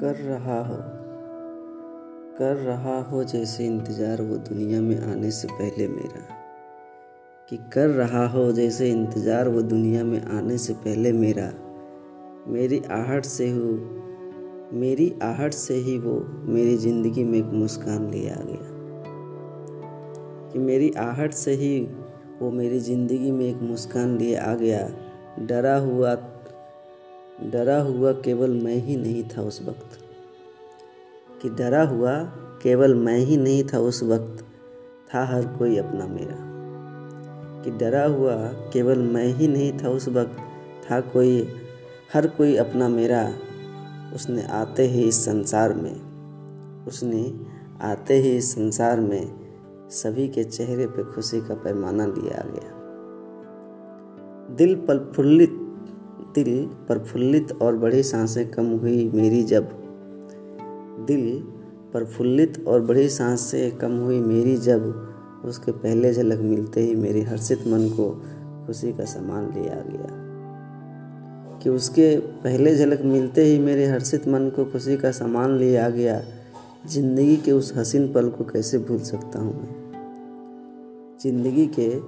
कर रहा हो। कर रहा हो जैसे इंतज़ार वो दुनिया में आने से पहले मेरा। कि कर रहा हो जैसे इंतज़ार वो दुनिया में आने से पहले मेरा। मेरी आहट से हो, मेरी आहट से ही वो मेरी ज़िंदगी में एक मुस्कान ले आ गया। कि मेरी आहट से ही वो मेरी ज़िंदगी में एक मुस्कान लिए आ गया। डरा हुआ डरा हुआ केवल मैं ही नहीं था उस वक्त। कि डरा हुआ केवल मैं ही नहीं था उस वक्त, था हर कोई अपना मेरा। कि डरा हुआ केवल मैं ही नहीं था उस वक्त, था कोई, हर कोई अपना मेरा। उसने आते ही इस संसार में, उसने आते ही इस संसार में सभी के चेहरे पे खुशी का पैमाना लिया गया। दिल प्रफुल्लित दिल प्रफुल्लित और बड़ी साँसें कम हुई मेरी जब। दिल प्रफुल्लित और बड़ी साँसें कम हुई मेरी जब। उसके पहले झलक मिलते ही मेरे हर्षित मन को खुशी का सामान लिया गया। कि उसके पहले झलक मिलते ही मेरे हर्षित मन को खुशी का सामान लिया गया। ज़िंदगी के उस हसीन पल को कैसे भूल सकता हूँ मैं? ज़िंदगी के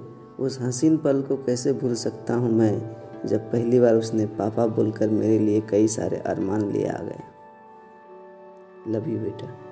उस हसीन पल को कैसे भूल सकता हूँ मैं? जब पहली बार उसने पापा बोलकर मेरे लिए कई सारे अरमान लिए आ गए। लव यू बेटा।